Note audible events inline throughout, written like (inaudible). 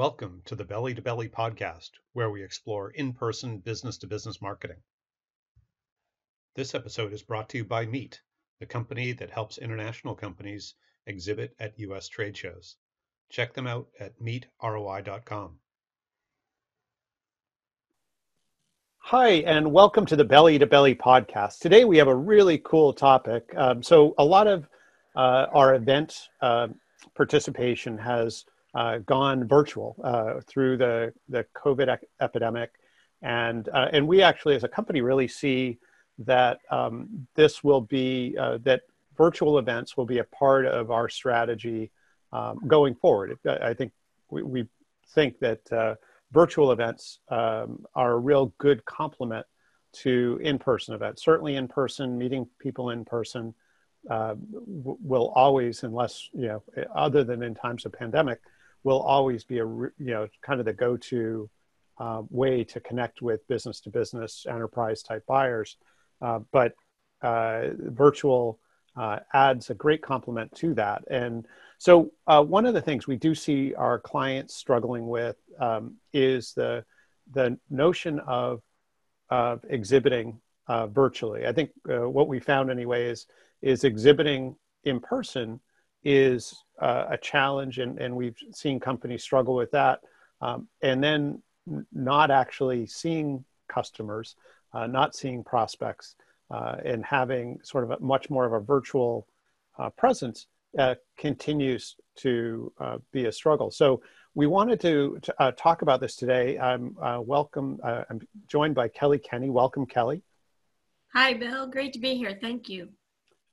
Welcome to the Belly to Belly podcast, where we explore in person business to business marketing. This episode is brought to you by Meet, the company that helps international companies exhibit at US trade shows. Check them out at meetroi.com. Hi, and welcome to the Belly to Belly podcast. Today we have a really cool topic. Um, so, a lot of uh, our event uh, participation has uh, gone virtual uh, through the, the COVID epidemic. And, uh, and we actually, as a company, really see that um, this will be, uh, that virtual events will be a part of our strategy um, going forward. I think we, we think that uh, virtual events um, are a real good complement to in-person events. Certainly in person, meeting people in person uh, will always, unless, you know, other than in times of pandemic, will always be a you know kind of the go-to uh, way to connect with business to business enterprise type buyers. Uh, but uh, virtual uh, adds a great complement to that. And so uh, one of the things we do see our clients struggling with um, is the the notion of of exhibiting uh, virtually. I think what we found anyway is is exhibiting in person is uh, a challenge, and, and we've seen companies struggle with that. Um, and then not actually seeing customers, uh, not seeing prospects, uh, and having sort of a, much more of a virtual uh, presence uh, continues to uh, be a struggle. So we wanted to, to talk about this today. I'm welcome. I'm joined by Kelly Kenny. Welcome, Kelly. Hi, Bill. Great to be here. Thank you.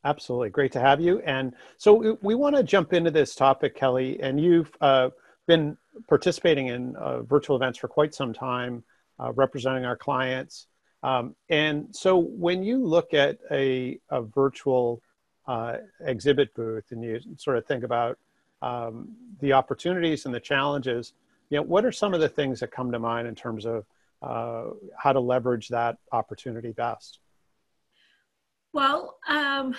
Absolutely. Great to have you. And so we, want to jump into this topic, Kelly. And you've uh, been participating in uh, virtual events for quite some time, uh, representing our clients. Um, and so when you look at a, a virtual uh, exhibit booth and you sort of think about um, the opportunities and the challenges, you know, what are some of the things that come to mind in terms of uh, how to leverage that opportunity best? Well, um,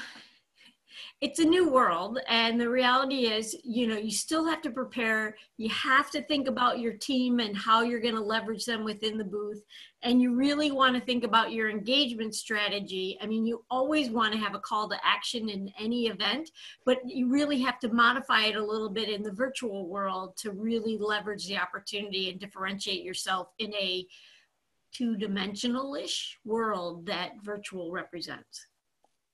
it's a new world and the reality is you know you still have to prepare. You have to think about your team and how you're going to leverage them within the booth and you really want to think about your engagement strategy. I mean you always want to have a call to action in any event but you really have to modify it a little bit in the virtual world to really leverage the opportunity and differentiate yourself in a two-dimensional-ish world that virtual represents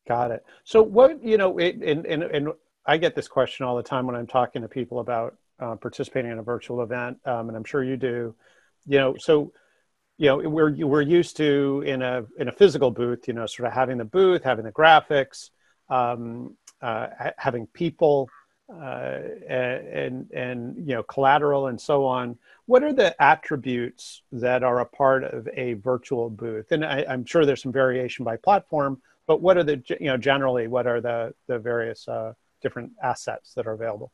Got it. So what you know, it, and and and I get this question all the time when I'm talking to people about uh, participating in a virtual event, um, and I'm sure you do. You know, so you know we're we're used to in a in a physical booth, you know, sort of having the booth, having the graphics, um, uh, having people, uh, and and you know collateral and so on. What are the attributes that are a part of a virtual booth? And I, I'm sure there's some variation by platform but what are the you know generally what are the the various uh, different assets that are available?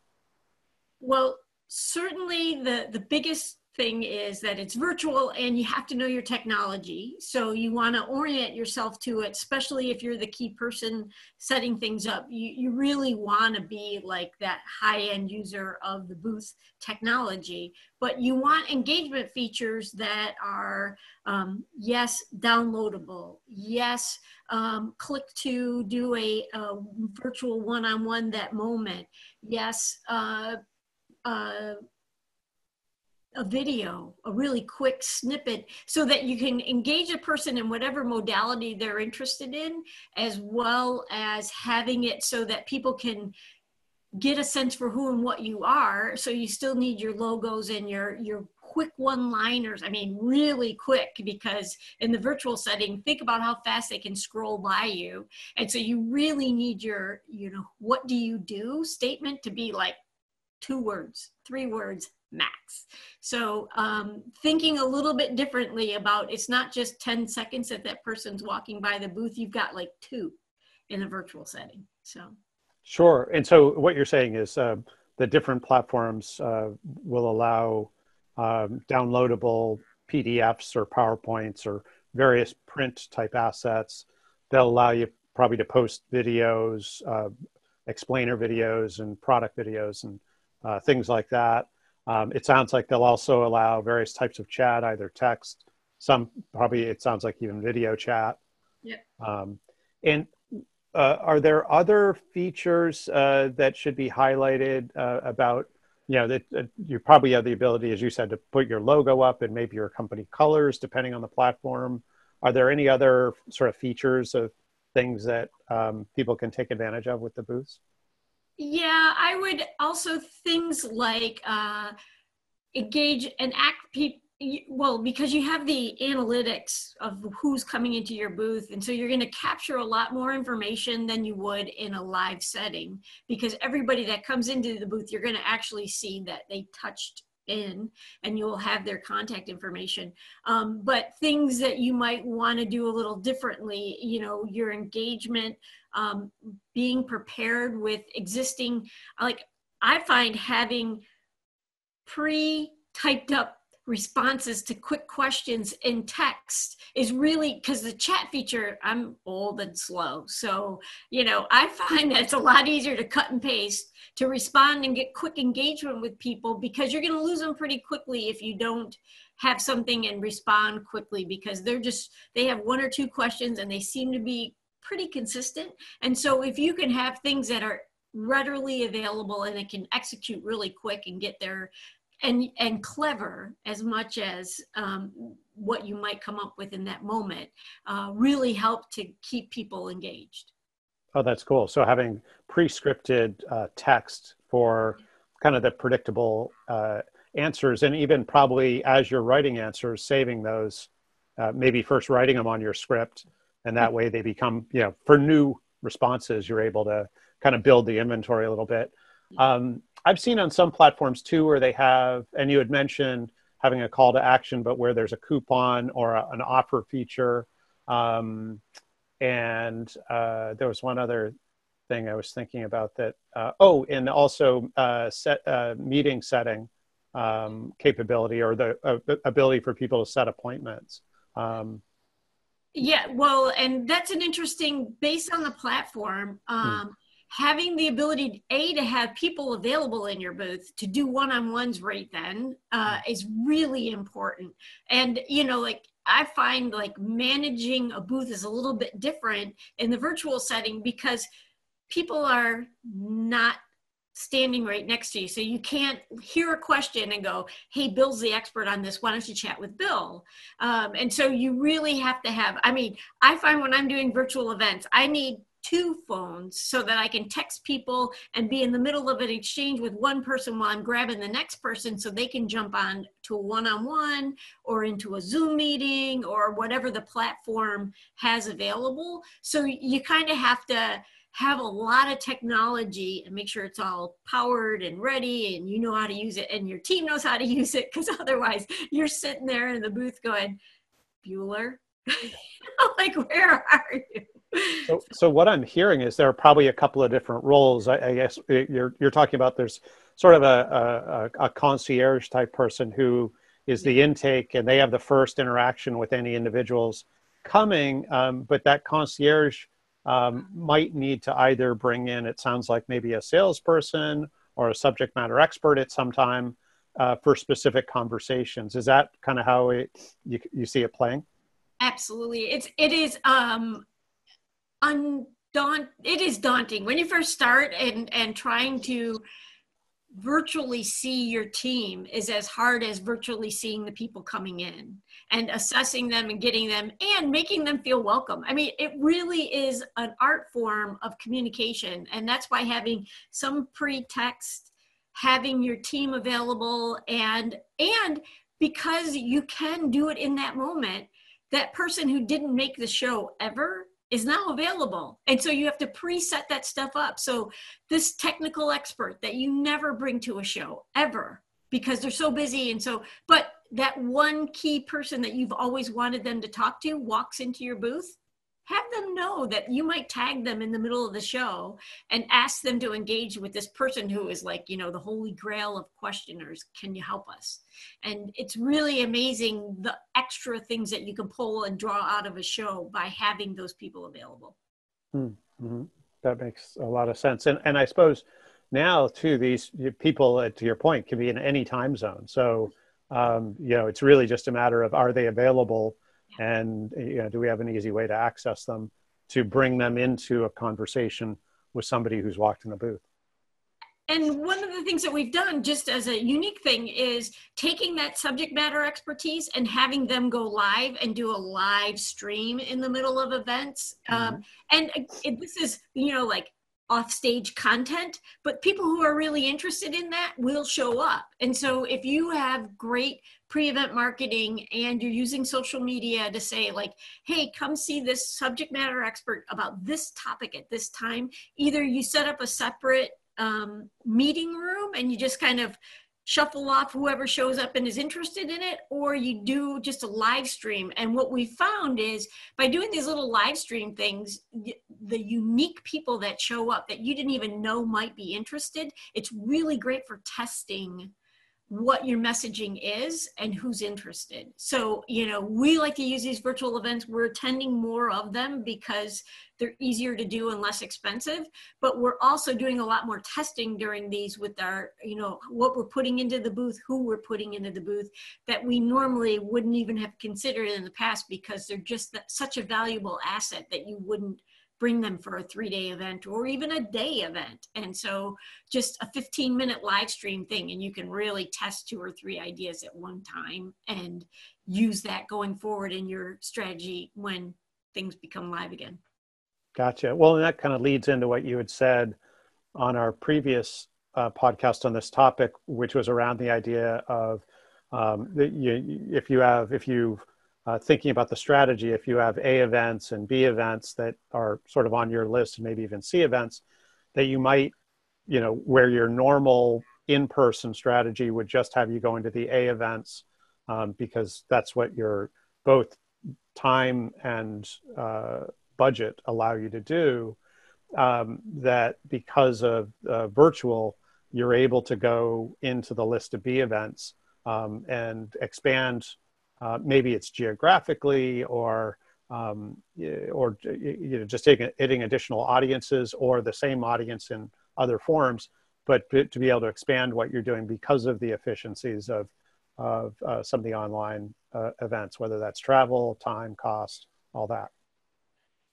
Well certainly the the biggest thing is that it's virtual and you have to know your technology. So you want to orient yourself to it, especially if you're the key person setting things up. You, you really want to be like that high end user of the booth technology, but you want engagement features that are, um, yes, downloadable, yes, um, click to do a, a virtual one on one that moment, yes, uh, uh, a video, a really quick snippet, so that you can engage a person in whatever modality they're interested in, as well as having it so that people can get a sense for who and what you are. So you still need your logos and your your quick one-liners. I mean, really quick because in the virtual setting, think about how fast they can scroll by you. And so you really need your, you know, what do you do statement to be like two words, three words, max. So um, thinking a little bit differently about it's not just 10 seconds that that person's walking by the booth, you've got like two in a virtual setting. So sure. And so what you're saying is uh, the different platforms uh, will allow um, downloadable PDFs or PowerPoints or various print type assets. They'll allow you probably to post videos, uh, explainer videos, and product videos, and uh, things like that. Um, it sounds like they'll also allow various types of chat, either text, some probably it sounds like even video chat. Yeah. Um, and uh, are there other features uh, that should be highlighted uh, about you know that uh, you probably have the ability as you said to put your logo up and maybe your company colors depending on the platform are there any other sort of features of things that um, people can take advantage of with the booths yeah i would also things like uh, engage and act people well because you have the analytics of who's coming into your booth and so you're going to capture a lot more information than you would in a live setting because everybody that comes into the booth you're going to actually see that they touched in and you'll have their contact information. Um, but things that you might want to do a little differently you know your engagement um, being prepared with existing like i find having pre typed up responses to quick questions in text is really because the chat feature i'm old and slow. So you know i find that it's a lot easier to cut and paste to respond and get quick engagement with people because you're going to lose them pretty quickly if you don't have something and respond quickly because they're just they have one or two questions and they seem to be pretty consistent. And so if you can have things that are readily available and it can execute really quick and get their and and clever as much as um, what you might come up with in that moment uh, really help to keep people engaged. Oh that's cool. So having pre-scripted uh, text for kind of the predictable uh, answers and even probably as you're writing answers saving those uh, maybe first writing them on your script and that way they become you know for new responses you're able to kind of build the inventory a little bit um, I've seen on some platforms too where they have, and you had mentioned having a call to action, but where there's a coupon or a, an offer feature. Um, and uh, there was one other thing I was thinking about that. Uh, oh, and also uh, set uh, meeting setting um, capability or the uh, ability for people to set appointments. Um, yeah, well, and that's an interesting based on the platform. Hmm. Um, having the ability a to have people available in your booth to do one-on-ones right then uh, mm. is really important. And you know like i find like managing a booth is a little bit different in the virtual setting because people are not standing right next to you. So you can't hear a question and go hey bill's the expert on this. Why don't you chat with bill? Um, and so you really have to have i mean i find when i'm doing virtual events i need two phones so that I can text people and be in the middle of an exchange with one person while I'm grabbing the next person so they can jump on to a one on one or into a Zoom meeting or whatever the platform has available. So you kind of have to have a lot of technology and make sure it's all powered and ready and you know how to use it and your team knows how to (laughs) use it because otherwise you're sitting there in the booth going, Bueller, (laughs) like, where are you? So, so what I'm hearing is there are probably a couple of different roles. I, I guess you're you're talking about there's sort of a, a, a concierge type person who is the intake, and they have the first interaction with any individuals coming. Um, but that concierge um, might need to either bring in, it sounds like maybe a salesperson or a subject matter expert at some time uh, for specific conversations. Is that kind of how it you, you see it playing? Absolutely, it's it is um, undaunt it is daunting when you first start and and trying to virtually see your team is as hard as virtually seeing the people coming in and assessing them and getting them and making them feel welcome. I mean, it really is an art form of communication. And that's why having some pretext, having your team available and and because you can do it in that moment, that person who didn't make the show ever is now available. And so you have to preset that stuff up. So this technical expert that you never bring to a show ever because they're so busy and so but that one key person that you've always wanted them to talk to walks into your booth have them know that you might tag them in the middle of the show and ask them to engage with this person who is like you know the holy grail of questioners. Can you help us? And it's really amazing the extra things that you can pull and draw out of a show by having those people available. Hmm, mm-hmm. that makes a lot of sense. And, and i suppose now too these people uh, to your point can be in any time zone. So um, you know it's really just a matter of are they available and you know do we have an easy way to access them to bring them into a conversation with somebody who's walked in the booth? And one of the things that we've done just as a unique thing is taking that subject matter expertise and having them go live and do a live stream in the middle of events. Mm-hmm. um, and uh, this is you know like offstage content, but people who are really interested in that will show up. And so if you have great pre-event marketing and you're using social media to say like, hey, come see this subject matter expert about this topic at this time, either you set up a separate um, meeting room and you just kind of shuffle off whoever shows up and is interested in it, or you do just a live stream. And what we found is by doing these little live stream things, the unique people that show up that you didn't even know might be interested, it's really great for testing what your messaging is and who's interested. So, you know, we like to use these virtual events. We're attending more of them because they're easier to do and less expensive. But we're also doing a lot more testing during these with our, you know, what we're putting into the booth, who we're putting into the booth that we normally wouldn't even have considered in the past because they're just such a valuable asset that you wouldn't bring them for a three day event or even a day event. And so just a 15 minute live stream thing, and you can really test two or three ideas at one time and use that going forward in your strategy when things become live again. Gotcha. Well, and that kind of leads into what you had said on our previous uh, podcast on this topic, which was around the idea of um, you, if you have, if you've uh, thinking about the strategy, if you have A events and B events that are sort of on your list, and maybe even C events, that you might, you know, where your normal in-person strategy would just have you going to the A events um, because that's what your both time and uh, budget allow you to do. Um, that because of uh, virtual, you're able to go into the list of B events um, and expand uh, maybe it's geographically or um, or you know just taking hitting additional audiences or the same audience in other forms, but to, be able to expand what you're doing because of the efficiencies of of uh, some of the online uh, events, whether that's travel, time, cost, all that,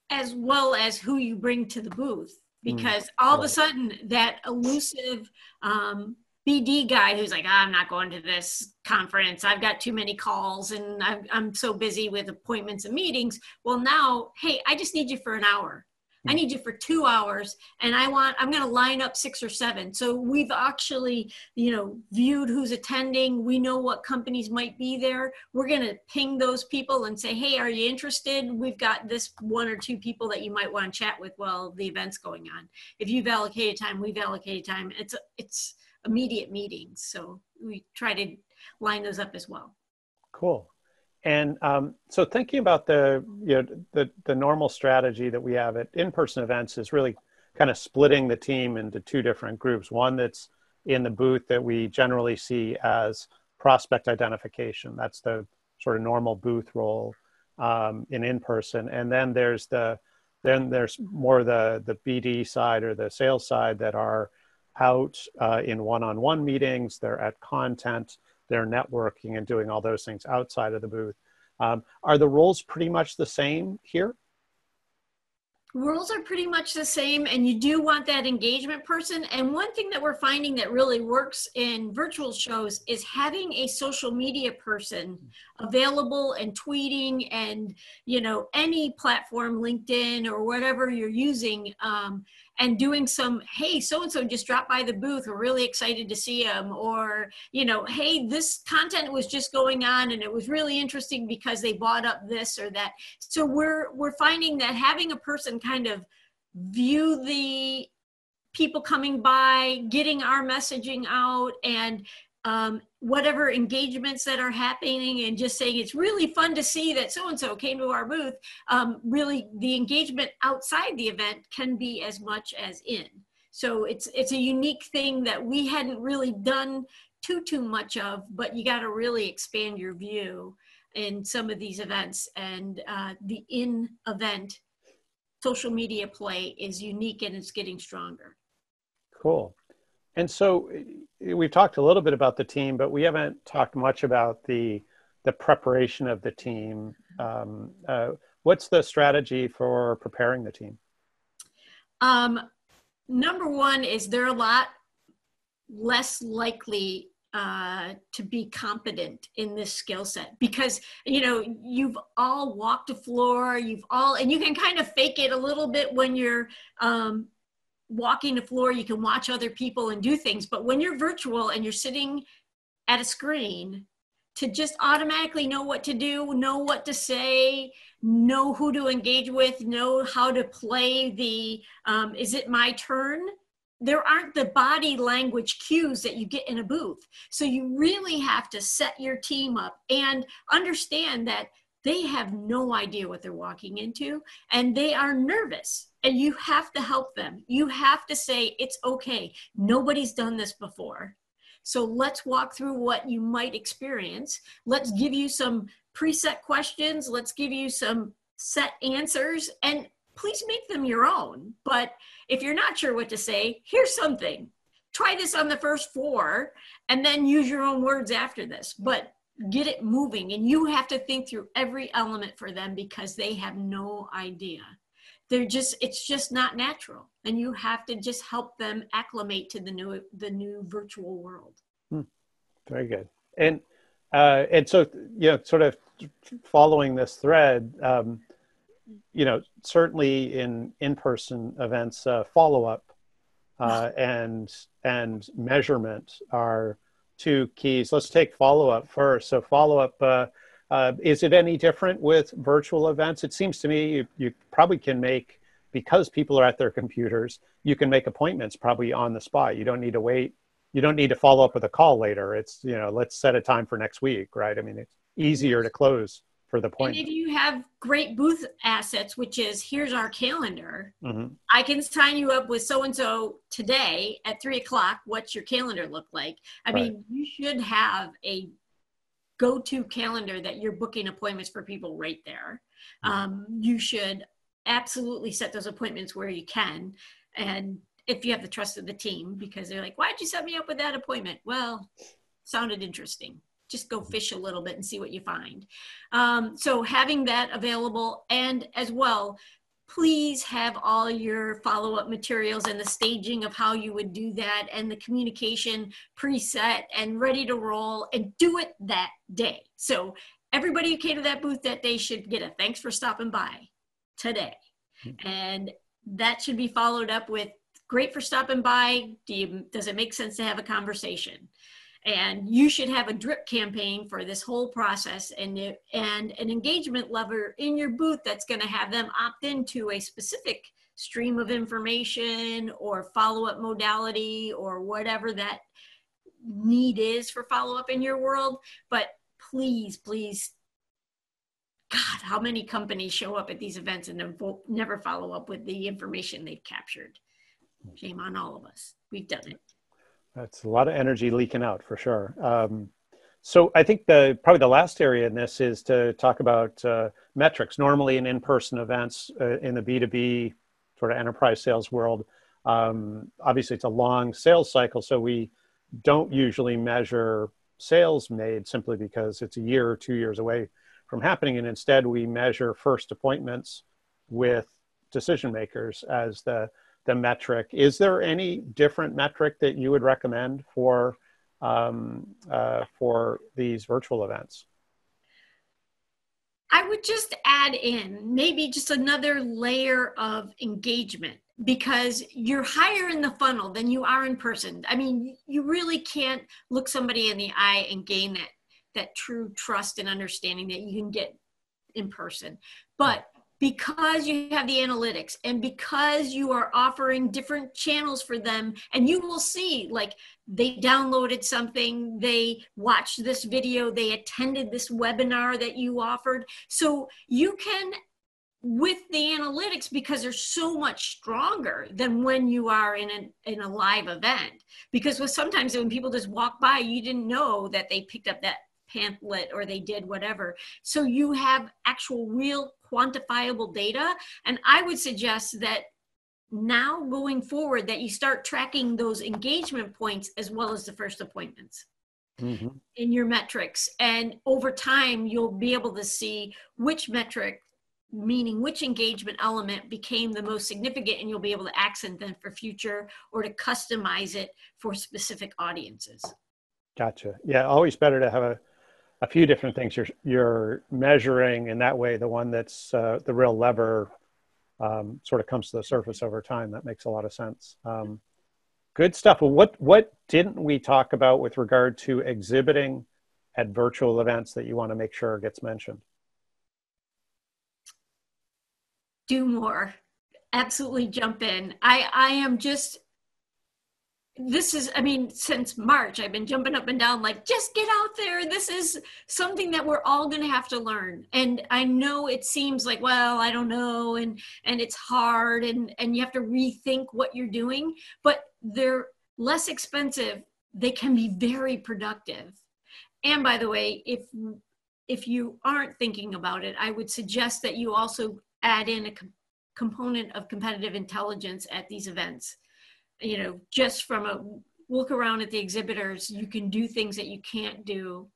as well as who you bring to the booth. Mm, because mm, all right. of a sudden, that elusive um, BD guy who's like, oh, I'm not going to this conference. I've got too many calls and I'm, I'm so busy with appointments and meetings. Well, now, hey, I just need you for an hour. I hmm. need you for two hours and I want, I'm going to line up six or seven. So we've actually, you know, viewed who's attending. We know what companies might be there. We're going to ping those people and say, hey, are you interested? We've got this one or two people that you might want to chat with while the event's going on. If you've allocated time, we've allocated time. It's, it's, immediate meetings. So we try to line those up as well. Cool. And um, so thinking about the, you know, the, the normal strategy that we have at in-person events is really kind of splitting the team into two different groups. One that's in the booth that we generally see as prospect identification. That's the sort of normal booth role um, in in-person. And then there's the, then there's more the, the BD side or the sales side that are out uh, in one-on-one meetings, they're at content, they're networking and doing all those things outside of the booth. Um, are the roles pretty much the same here? Roles are pretty much the same, and you do want that engagement person. And one thing that we're finding that really works in virtual shows is having a social media person available and tweeting and you know any platform, LinkedIn or whatever you're using. Um, and doing some hey so and so just dropped by the booth. We're really excited to see them or you know hey this content was just going on and it was really interesting because they bought up this or that. So we're we're finding that having a person kind of view the people coming by getting our messaging out and um, whatever engagements that are happening and just saying it's really fun to see that so and so came to our booth um, really the engagement outside the event can be as much as in. So it's it's a unique thing that we hadn't really done too too much of but you got to really expand your view in some of these events. And uh, the in event social media play is unique and it's getting stronger. Cool And so we've talked a little bit about the team, but we haven't talked much about the the preparation of the team. Um, uh, what's the strategy for preparing the team? Um, number one is they're a lot less likely uh, to be competent in this skill set because you know you've all walked a floor you've all and you can kind of fake it a little bit when you're um, walking the floor you can watch other people and do things but when you're virtual and you're sitting at a screen to just automatically know what to do know what to say know who to engage with know how to play the um, is it my turn there aren't the body language cues that you get in a booth. So you really have to set your team up and understand that they have no idea what they're walking into and they are nervous and you have to help them. You have to say, it's okay. Nobody's done this before. So let's walk through what you might experience. Let's give you some preset questions. Let's give you some set answers and please make them your own. But if you're not sure what to say, here's something. Try this on the first four and then use your own words after this. But get it moving. And you have to think through every element for them because they have no idea. They're just, it's just not natural. And you have to just help them acclimate to the new, the new virtual world. Hmm. Very good. And, uh, and so, you know, sort of following this thread, um, you know, certainly in in-person events, uh, follow-up uh, (laughs) and and measurement are two keys. Let's take follow-up first. So follow-up, uh, uh, is it any different with virtual events? It seems to me you, you probably can make because people are at their computers. You can make appointments probably on the spot. You don't need to wait. You don't need to follow up with a call later. It's you know, let's set a time for next week, right? I mean, it's easier to close for the point. And if you have great booth assets, which is here's our calendar, mm-hmm. I can sign you up with so and so today at three o'clock. What's your calendar look like? I right. mean, you should have a go to calendar that you're booking appointments for people right there. Mm-hmm. Um, you should absolutely set those appointments where you can. And if you have the trust of the team, because they're like, why'd you set me up with that appointment? Well, sounded interesting just go fish a little bit and see what you find. Um, so having that available and as well, please have all your follow-up materials and the staging of how you would do that and the communication preset and ready to roll and do it that day. So everybody who came to that booth that day should get a thanks for stopping by today. Mm-hmm. And that should be followed up with great for stopping by. Do you, does it make sense to have a conversation? And you should have a drip campaign for this whole process and and an engagement lever in your booth that's going to have them opt into a specific stream of information or follow-up modality or whatever that need is for follow-up in your world. But please please god how many companies show up at these events and then never follow up with the information they've captured? Shame on all of us. We've done it that's a lot of energy leaking out for sure. Um, so I think the probably the last area in this is to talk about uh, metrics. Normally in in-person events uh, in the B2B sort of enterprise sales world, um, obviously it's a long sales cycle, so we don't usually measure sales made simply because it's a year or two years away from happening, and instead we measure first appointments with decision makers as the the metric. Is there any different metric that you would recommend for um, uh, for these virtual events? I would just add in maybe just another layer of engagement because you're higher in the funnel than you are in person. I mean, you really can't look somebody in the eye and gain that that true trust and understanding that you can get in person. But because you have the analytics and because you are offering different channels for them and you will see like they downloaded something they watched this video they attended this webinar that you offered. So you can with the analytics because they're so much stronger than when you are in a, in a live event. Because with sometimes when people just walk by you didn't know that they picked up that pamphlet or they did whatever. So you have actual real quantifiable data. And I would suggest that now going forward that you start tracking those engagement points as well as the first appointments mm-hmm. in your metrics. And over time, you'll be able to see which metric, meaning which engagement element became the most significant, and you'll be able to accent them for future or to customize it for specific audiences. Gotcha. Yeah, always better to have a, a few different things you're you're measuring, and that way the one that's uh, the real lever um, sort of comes to the surface over time. That makes a lot of sense. Um, good stuff. Well, what what didn't we talk about with regard to exhibiting at virtual events that you want to make sure gets mentioned? Do more. Absolutely jump in. I I am just this is i mean since march i've been jumping up and down like just get out there. This is something that we're all going to have to learn. And i know it seems like well i don't know and and it's hard and and you have to rethink what you're doing but they're less expensive. They can be very productive. And by the way if if you aren't thinking about it i would suggest that you also add in a com- component of competitive intelligence at these events you know, just from a look around at the exhibitors, you can do things that you can't do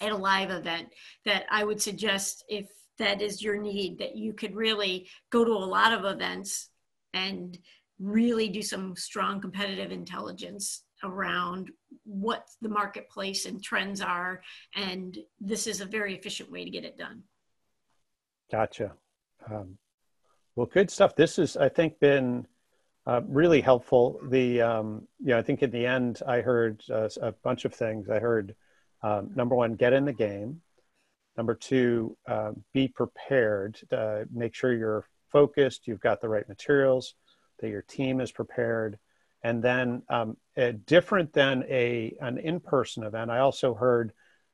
at a live event that I would suggest if that is your need, that you could really go to a lot of events and really do some strong competitive intelligence around what the marketplace and trends are. And this is a very efficient way to get it done. Gotcha. Um, well, good stuff. This has, I think, been uh, really helpful. The um, you know I think in the end I heard uh, a bunch of things. I heard um, number one, get in the game. Number two, uh, be prepared. make sure you're focused. You've got the right materials. That your team is prepared. And then um, different than a an in-person event, I also heard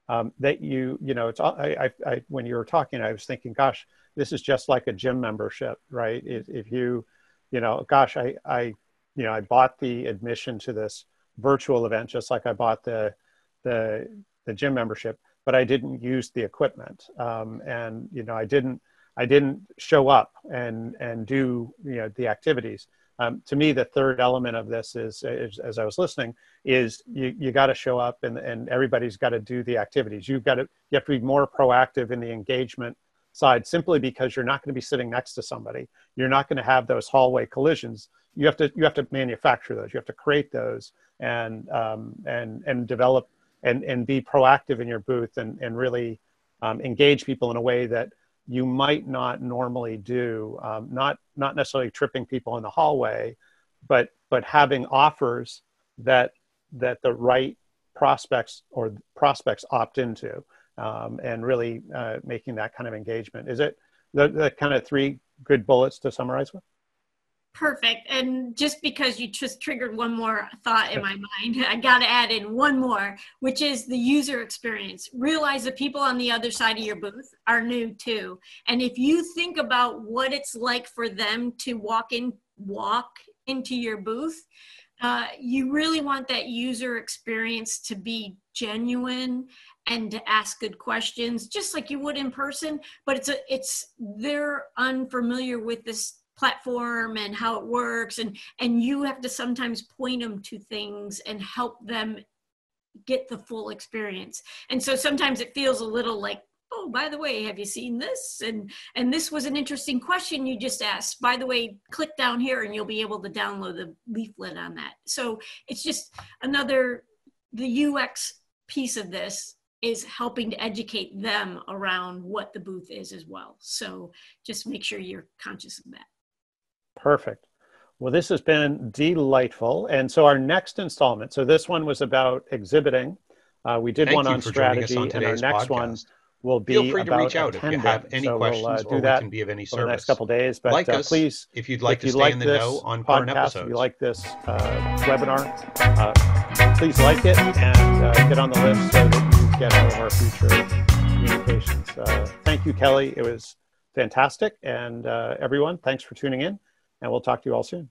um, that you you know it's I, I, I, when you were talking, I was thinking, gosh, this is just like a gym membership, right? If, if you you know, gosh, I, I, you know, I bought the admission to this virtual event just like I bought the, the, the gym membership, but I didn't use the equipment. Um, and, you know, I didn't, I didn't show up and, and do, you know, the activities. Um, to me, the third element of this is, is as I was listening, is you, you got to show up and, and everybody's got to do the activities. You've got to, you have to be more proactive in the engagement side simply because you're not going to be sitting next to somebody. You're not going to have those hallway collisions. You have to you have to manufacture those. You have to create those and um, and and develop and and be proactive in your booth and and really um, engage people in a way that you might not normally do. Um, not not necessarily tripping people in the hallway, but but having offers that that the right prospects or prospects opt into um, and really uh, making that kind of engagement. Is it the, the kind of three good bullets to summarize with? Perfect. And just because you just triggered one more thought in my mind, (laughs) I got to add in one more, which is the user experience. Realize the people on the other side of your booth are new too. And if you think about what it's like for them to walk in, walk into your booth, uh, you really want that user experience to be genuine and to ask good questions just like you would in person but it's a it's they're unfamiliar with this platform and how it works and and you have to sometimes point them to things and help them get the full experience. And so sometimes it feels a little like oh by the way have you seen this? And and this was an interesting question you just asked. By the way click down here and you'll be able to download the leaflet on that. So it's just another the ux piece of this is helping to educate them around what the booth is as well. So just make sure you're conscious of that. Perfect. Well, this has been delightful. And so our next installment, so this one was about exhibiting. Uh, we did Thank one on strategy, on and our next podcast. one will be Feel free to reach out if you have any so questions we'll, uh, do or that can be of any service. the next couple days. But like uh, us, please, if you'd like if to stay like in the know on podcast, current episodes, if you like this uh, webinar, uh, please like it and uh, get on the list so that get all of our future communications. Uh, thank you, Kelly. It was fantastic. And uh, everyone, thanks for tuning in, and we'll talk to you all soon.